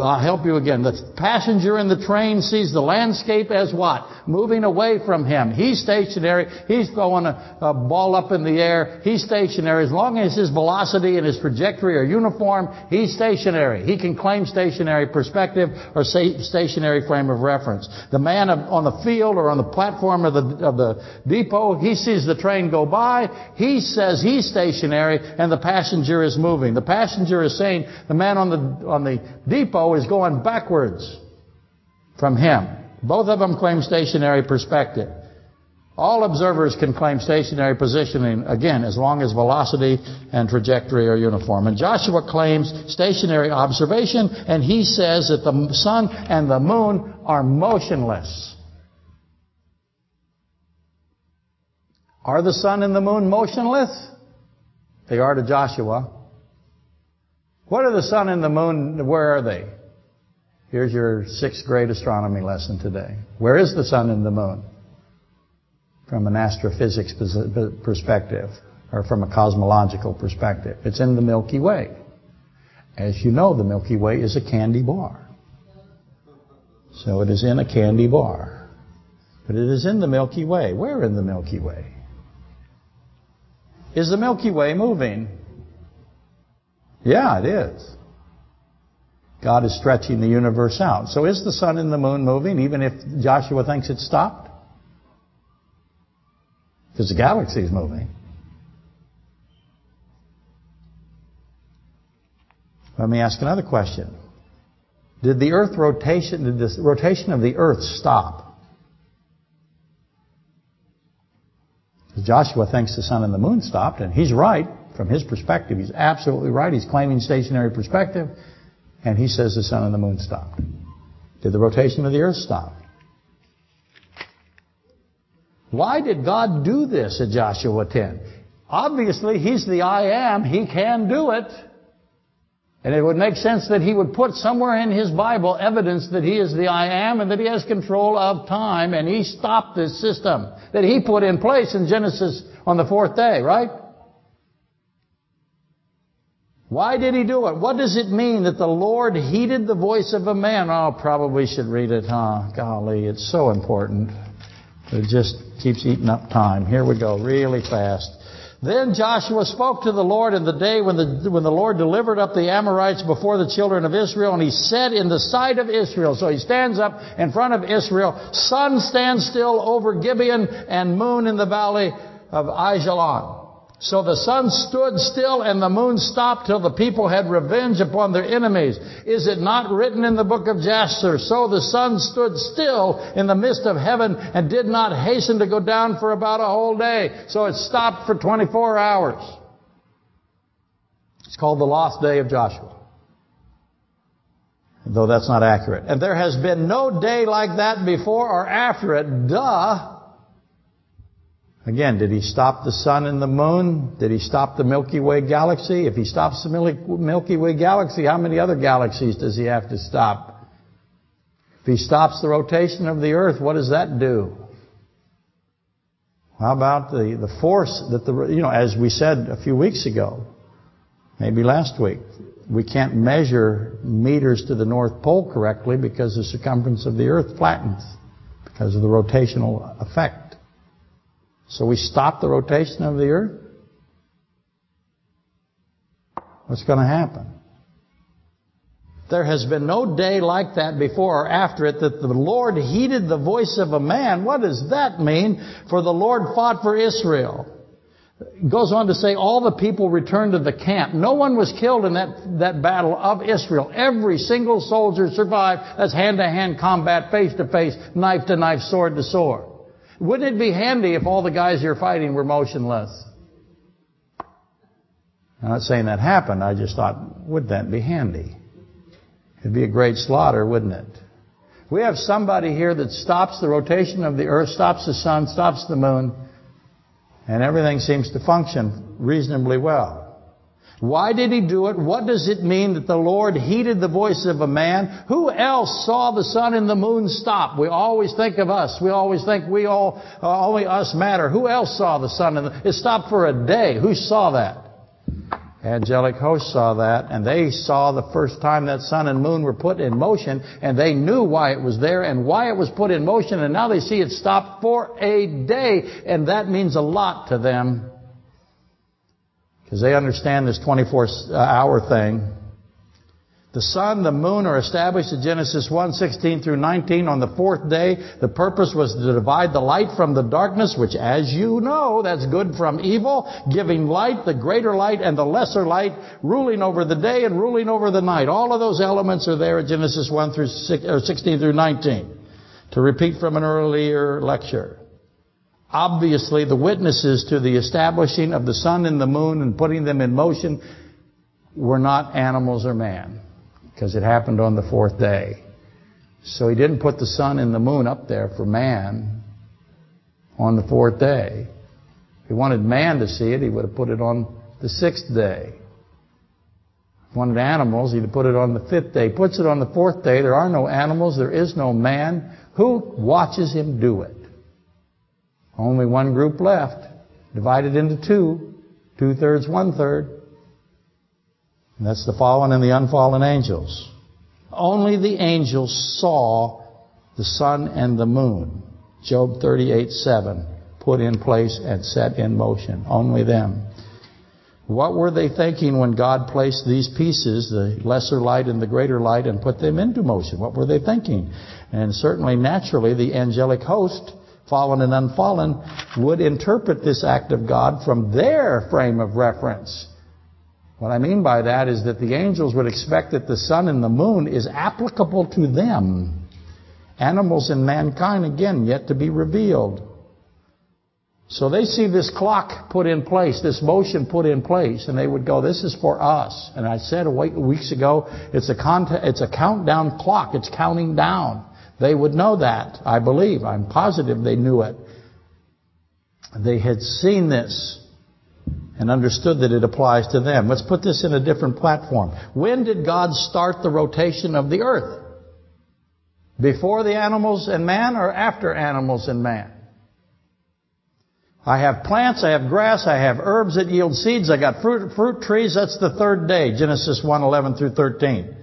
I'll help you again. The passenger in the train sees the landscape as what? Moving away from him. He's stationary. He's throwing a, a, ball up in the air. He's stationary. As long as his velocity and his trajectory are uniform, he's stationary. He can claim stationary perspective or stationary frame of reference. The man on the field or on the platform of the, of the depot, he sees the train go by. He says he's stationary and the passenger is moving. The passenger is saying the man on the, on the depot depot is going backwards from him. Both of them claim stationary perspective. All observers can claim stationary positioning, again, as long as velocity and trajectory are uniform. And Joshua claims stationary observation, and he says that the sun and the moon are motionless. Are the sun and the moon motionless? They are to Joshua. What are the sun and the moon? Where are they? Here's your sixth grade astronomy lesson today. Where is the sun and the moon? From an astrophysics perspective, or from a cosmological perspective. It's in the Milky Way. As you know, the Milky Way is a candy bar. So it is in a candy bar. But it is in the Milky Way. Where in the Milky Way? Is the Milky Way moving? Yeah, it is. God is stretching the universe out. So is the sun and the moon moving, even if Joshua thinks it's stopped? Because the galaxy is moving. Let me ask another question. Did the earth rotation, did the rotation of the earth stop? Joshua thinks the sun and the moon stopped, and he's right from his perspective. He's absolutely right. He's claiming stationary perspective, and he says the sun and the moon stopped. Did the rotation of the earth stop? Why did God do this at Joshua 10? Obviously, He's the I am. He can do it. And it would make sense that he would put somewhere in his Bible evidence that he is the I am and that he has control of time and he stopped this system that he put in place in Genesis on the fourth day, right? Why did he do it? What does it mean that the Lord heeded the voice of a man? Oh, probably should read it, huh? Golly, it's so important. It just keeps eating up time. Here we go, really fast. Then Joshua spoke to the Lord in the day when the, when the Lord delivered up the Amorites before the children of Israel, and he said in the sight of Israel, so he stands up in front of Israel, sun stands still over Gibeon and moon in the valley of Ajalon. So the sun stood still and the moon stopped till the people had revenge upon their enemies. Is it not written in the book of Jasher? So the sun stood still in the midst of heaven and did not hasten to go down for about a whole day. So it stopped for 24 hours. It's called the lost day of Joshua. Though that's not accurate. And there has been no day like that before or after it. Duh. Again, did he stop the sun and the moon? Did he stop the Milky Way galaxy? If he stops the Milky Way galaxy, how many other galaxies does he have to stop? If he stops the rotation of the earth, what does that do? How about the, the force that the, you know, as we said a few weeks ago, maybe last week, we can't measure meters to the North Pole correctly because the circumference of the earth flattens because of the rotational effect. So we stop the rotation of the earth? What's going to happen? There has been no day like that before or after it that the Lord heeded the voice of a man. What does that mean? For the Lord fought for Israel. It goes on to say all the people returned to the camp. No one was killed in that, that battle of Israel. Every single soldier survived. That's hand-to-hand combat, face-to-face, knife-to-knife, sword-to-sword. Wouldn't it be handy if all the guys you're fighting were motionless? I'm not saying that happened. I just thought, would that be handy? It'd be a great slaughter, wouldn't it? We have somebody here that stops the rotation of the earth, stops the sun, stops the moon, and everything seems to function reasonably well. Why did he do it? What does it mean that the Lord heeded the voice of a man? Who else saw the sun and the moon stop? We always think of us. We always think we all, uh, only us matter. Who else saw the sun and the, it stopped for a day. Who saw that? Angelic hosts saw that, and they saw the first time that sun and moon were put in motion, and they knew why it was there and why it was put in motion, and now they see it stopped for a day, and that means a lot to them because they understand this 24 uh, hour thing. The sun, the moon are established in Genesis 1, 16 through 19 on the fourth day. The purpose was to divide the light from the darkness, which as you know, that's good from evil, giving light, the greater light and the lesser light, ruling over the day and ruling over the night. All of those elements are there in Genesis 1 through 16 through 19. To repeat from an earlier lecture. Obviously, the witnesses to the establishing of the sun and the moon and putting them in motion were not animals or man, because it happened on the fourth day. So he didn't put the sun and the moon up there for man on the fourth day. If he wanted man to see it, he would have put it on the sixth day. If he wanted animals, he'd put it on the fifth day. Puts it on the fourth day. There are no animals. There is no man. Who watches him do it? Only one group left, divided into two, two thirds, one third. And that's the fallen and the unfallen angels. Only the angels saw the sun and the moon. Job 38, 7 put in place and set in motion. Only them. What were they thinking when God placed these pieces, the lesser light and the greater light, and put them into motion? What were they thinking? And certainly, naturally, the angelic host, fallen and unfallen, would interpret this act of God from their frame of reference. What I mean by that is that the angels would expect that the sun and the moon is applicable to them. Animals and mankind, again, yet to be revealed. So they see this clock put in place, this motion put in place, and they would go, this is for us. And I said weeks ago, it's a, it's a countdown clock. It's counting down. They would know that, I believe. I'm positive they knew it. They had seen this and understood that it applies to them. Let's put this in a different platform. When did God start the rotation of the earth? Before the animals and man or after animals and man? I have plants, I have grass, I have herbs that yield seeds, I got fruit, fruit trees, that's the third day, Genesis 1, 11 through 13.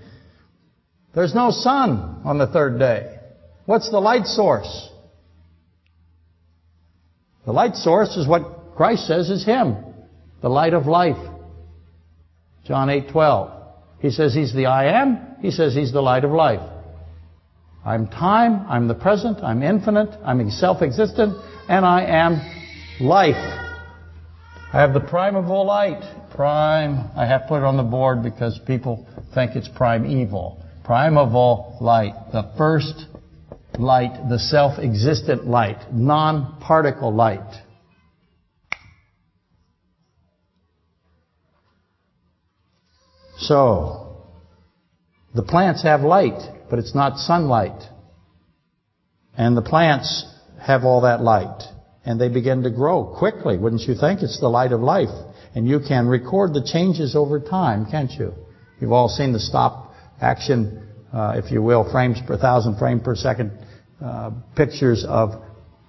There's no sun on the third day. What's the light source? The light source is what Christ says is Him, the light of life. John 8, 12. He says He's the I am, He says He's the light of life. I'm time, I'm the present, I'm infinite, I'm self-existent, and I am Life. I have the primeval light. Prime. I have put it on the board because people think it's prime primeval. Primeval light. The first light, the self-existent light. Non-particle light. So, the plants have light, but it's not sunlight. And the plants have all that light and they begin to grow quickly, wouldn't you think? It's the light of life. And you can record the changes over time, can't you? You've all seen the stop action, uh, if you will, frames per thousand frame per second uh, pictures of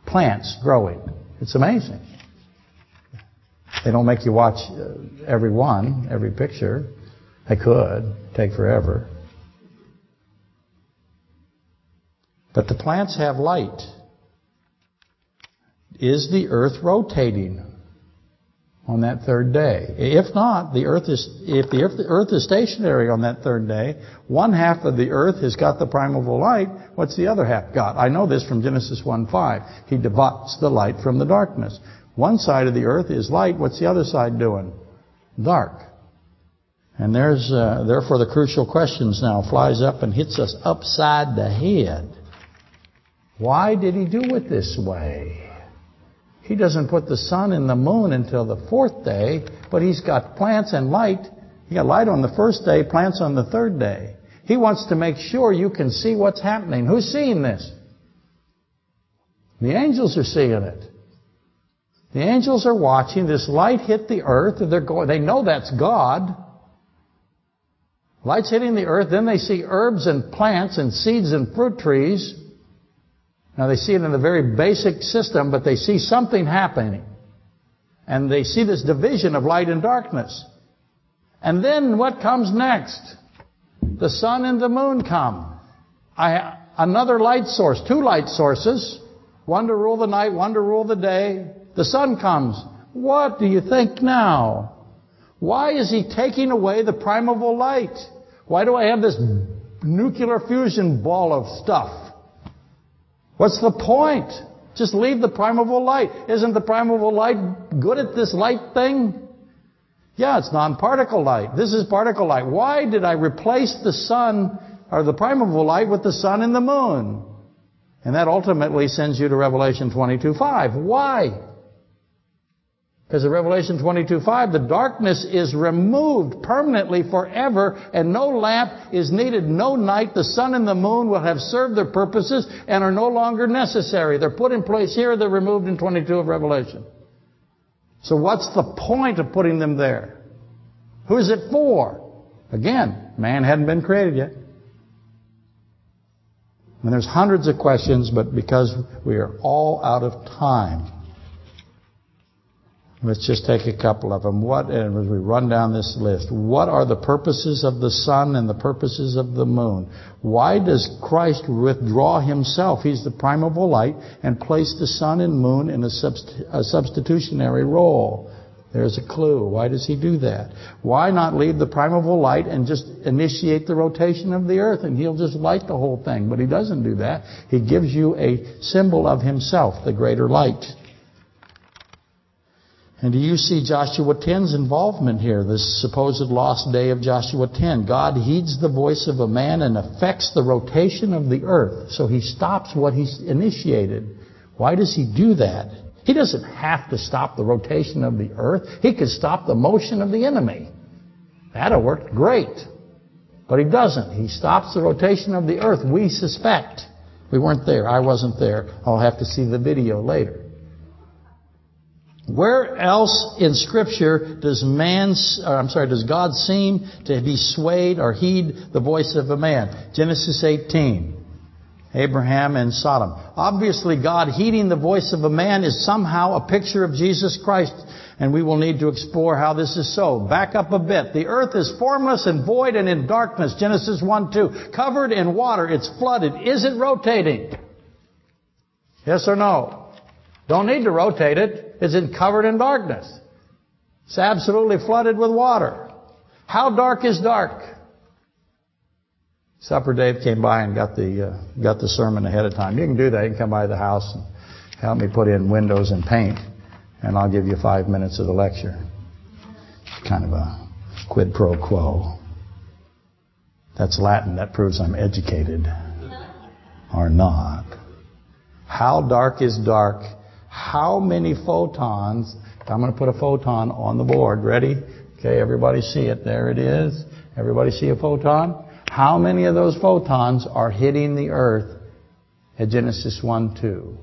plants growing. It's amazing. They don't make you watch uh, every one, every picture. They could. Take forever. But the plants have light. Is the earth rotating on that third day? If not, the earth is if the earth, the earth is stationary on that third day, one half of the earth has got the primeval light. What's the other half got? I know this from Genesis 1:5. He divides the light from the darkness. One side of the earth is light. What's the other side doing? Dark. And there's uh, therefore the crucial questions now flies up and hits us upside the head. Why did he do it this way? He doesn't put the sun and the moon until the fourth day, but he's got plants and light. He got light on the first day, plants on the third day. He wants to make sure you can see what's happening. Who's seeing this? The angels are seeing it. The angels are watching this light hit the earth. They're going, they know that's God. Light's hitting the earth. Then they see herbs and plants and seeds and fruit trees. Now they see it in a very basic system, but they see something happening. And they see this division of light and darkness. And then what comes next? The sun and the moon come. I, another light source, two light sources. One to rule the night, one to rule the day. The sun comes. What do you think now? Why is he taking away the primeval light? Why do I have this nuclear fusion ball of stuff? What's the point? Just leave the primeval light. Isn't the primeval light good at this light thing? Yeah, it's non-particle light. This is particle light. Why did I replace the sun or the primeval light with the sun and the moon? And that ultimately sends you to Revelation 22.5. Why? Because in Revelation 22:5, the darkness is removed permanently forever, and no lamp is needed, no night. The sun and the moon will have served their purposes and are no longer necessary. They're put in place here, they're removed in 22 of Revelation. So what's the point of putting them there? Who is it for? Again, man hadn't been created yet. And there's hundreds of questions, but because we are all out of time, let's just take a couple of them. What, and as we run down this list, what are the purposes of the sun and the purposes of the moon? Why does Christ withdraw himself? He's the primeval light and place the sun and moon in a, subst a substitutionary role. There's a clue. Why does he do that? Why not leave the primeval light and just initiate the rotation of the earth and he'll just light the whole thing? But he doesn't do that. He gives you a symbol of himself, the greater light. And do you see Joshua 10's involvement here, this supposed lost day of Joshua 10? God heeds the voice of a man and affects the rotation of the earth. So he stops what he's initiated. Why does he do that? He doesn't have to stop the rotation of the earth. He could stop the motion of the enemy. That'd have worked great. But he doesn't. He stops the rotation of the earth, we suspect. We weren't there. I wasn't there. I'll have to see the video later. Where else in Scripture does man, I'm sorry, does God seem to be swayed or heed the voice of a man? Genesis 18. Abraham and Sodom. Obviously, God heeding the voice of a man is somehow a picture of Jesus Christ, and we will need to explore how this is so. Back up a bit. The earth is formless and void and in darkness. Genesis 1 2. Covered in water. It's flooded. Is it rotating? Yes or no? Don't need to rotate it. In covered in darkness. It's absolutely flooded with water. How dark is dark? Supper Dave came by and got the uh, got the sermon ahead of time. You can do that. You can come by the house and help me put in windows and paint, and I'll give you five minutes of the lecture. Kind of a quid pro quo. That's Latin. That proves I'm educated or not. How dark is dark? How many photons? I'm going to put a photon on the board. Ready? Okay, everybody see it. There it is. Everybody see a photon? How many of those photons are hitting the earth at Genesis 1, 2?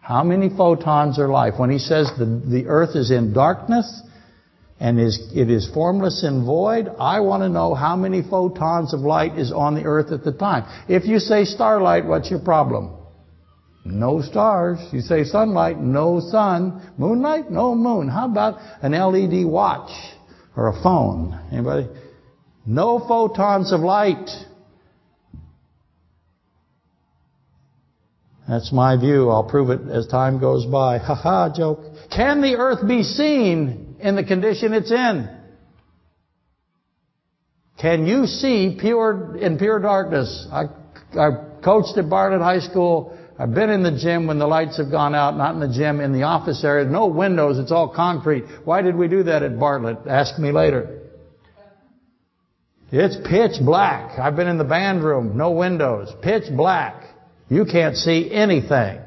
How many photons are life? When he says the, the earth is in darkness and is, it is formless and void, I want to know how many photons of light is on the earth at the time. If you say starlight, what's your problem? No stars. You say sunlight, no sun. Moonlight, no moon. How about an LED watch or a phone? Anybody? No photons of light. That's my view. I'll prove it as time goes by. Ha ha, joke. Can the earth be seen in the condition it's in? Can you see pure in pure darkness? I, I coached at Bartlett High School. I've been in the gym when the lights have gone out, not in the gym, in the office area. No windows, it's all concrete. Why did we do that at Bartlett? Ask me later. It's pitch black. I've been in the band room, no windows, pitch black. You can't see anything.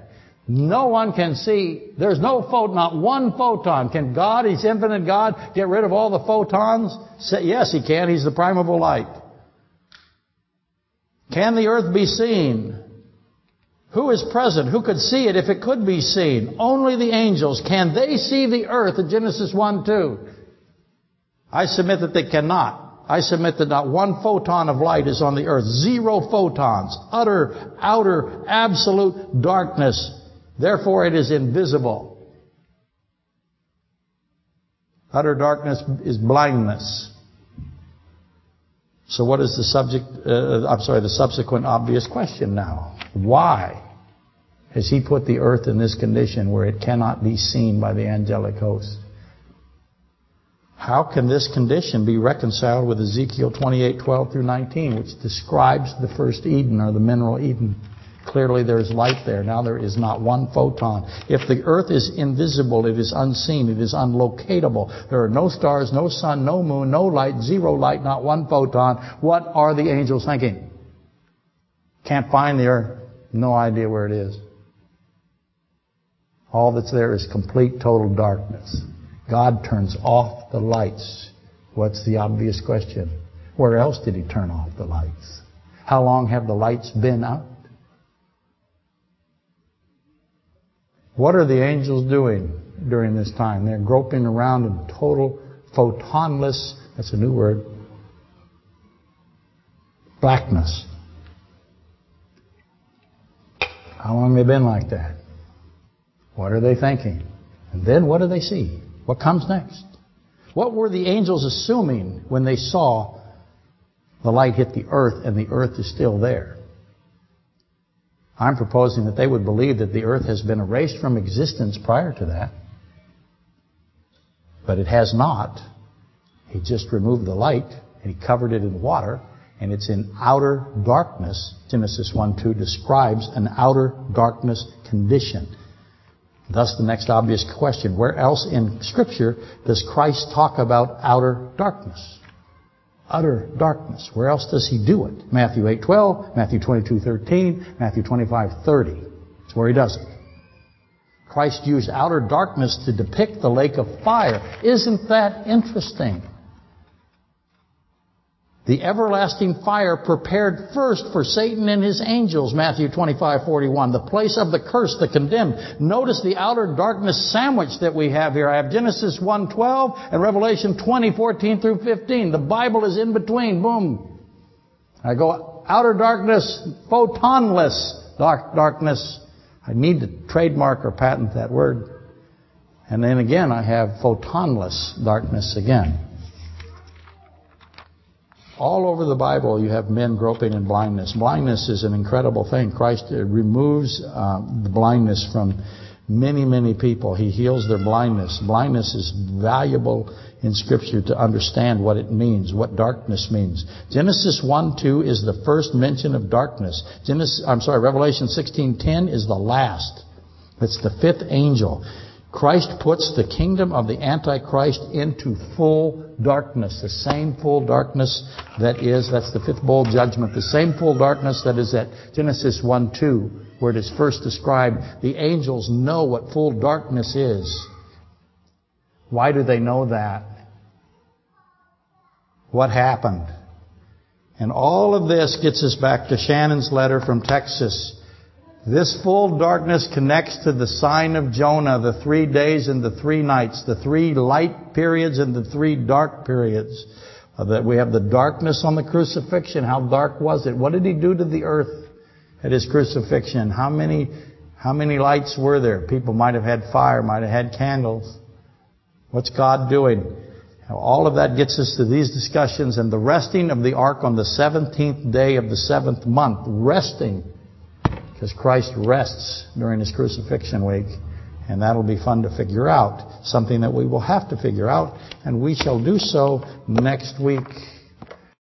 No one can see. There's no photon, not one photon. Can God, He's infinite God, get rid of all the photons? Yes, He can. He's the primeval light. Can the earth be seen? Who is present? Who could see it if it could be seen? Only the angels. Can they see the earth in Genesis 1 2? I submit that they cannot. I submit that not one photon of light is on the earth. Zero photons. Utter, outer, absolute darkness. Therefore it is invisible. Utter darkness is blindness. So what is the subject, uh, I'm sorry, the subsequent obvious question now? Why has he put the earth in this condition where it cannot be seen by the angelic host? How can this condition be reconciled with Ezekiel 28:12 through 19, which describes the first Eden or the mineral Eden? Clearly there is light there. Now there is not one photon. If the earth is invisible, it is unseen, it is unlocatable. There are no stars, no sun, no moon, no light, zero light, not one photon. What are the angels thinking? Can't find the earth. No idea where it is. All that's there is complete, total darkness. God turns off the lights. What's the obvious question? Where else did he turn off the lights? How long have the lights been out? What are the angels doing during this time? They're groping around in total photonless, that's a new word, Blackness. How long have they been like that? What are they thinking? And then what do they see? What comes next? What were the angels assuming when they saw the light hit the earth and the earth is still there? I'm proposing that they would believe that the earth has been erased from existence prior to that. But it has not. He just removed the light and he covered it in water and it's in outer darkness. Genesis 1-2 describes an outer darkness condition. Thus the next obvious question, where else in Scripture does Christ talk about outer darkness? Utter darkness. Where else does he do it? Matthew 8:12, Matthew 22:13, Matthew 25:30. That's where he does it. Christ used outer darkness to depict the lake of fire. Isn't that interesting? The everlasting fire prepared first for Satan and his angels, Matthew 25, 41. The place of the curse, the condemned. Notice the outer darkness sandwich that we have here. I have Genesis 1, 12 and Revelation 20, 14 through 15. The Bible is in between. Boom. I go outer darkness, photonless dark, darkness. I need to trademark or patent that word. And then again, I have photonless darkness again. All over the Bible, you have men groping in blindness. Blindness is an incredible thing. Christ removes uh, the blindness from many, many people. He heals their blindness. Blindness is valuable in Scripture to understand what it means, what darkness means. Genesis 1-2 is the first mention of darkness. Genesis, I'm sorry, Revelation 16:10 is the last. It's the fifth angel. Christ puts the kingdom of the Antichrist into full darkness. The same full darkness that is, that's the fifth bowl judgment, the same full darkness that is at Genesis 1 2, where it is first described. The angels know what full darkness is. Why do they know that? What happened? And all of this gets us back to Shannon's letter from Texas this full darkness connects to the sign of Jonah, the three days and the three nights, the three light periods and the three dark periods. Uh, that we have the darkness on the crucifixion. How dark was it? What did he do to the earth at his crucifixion? How many, how many lights were there? People might have had fire, might have had candles. What's God doing? All of that gets us to these discussions and the resting of the ark on the 17th day of the seventh month. Resting because Christ rests during his crucifixion week. And that'll be fun to figure out. Something that we will have to figure out. And we shall do so next week.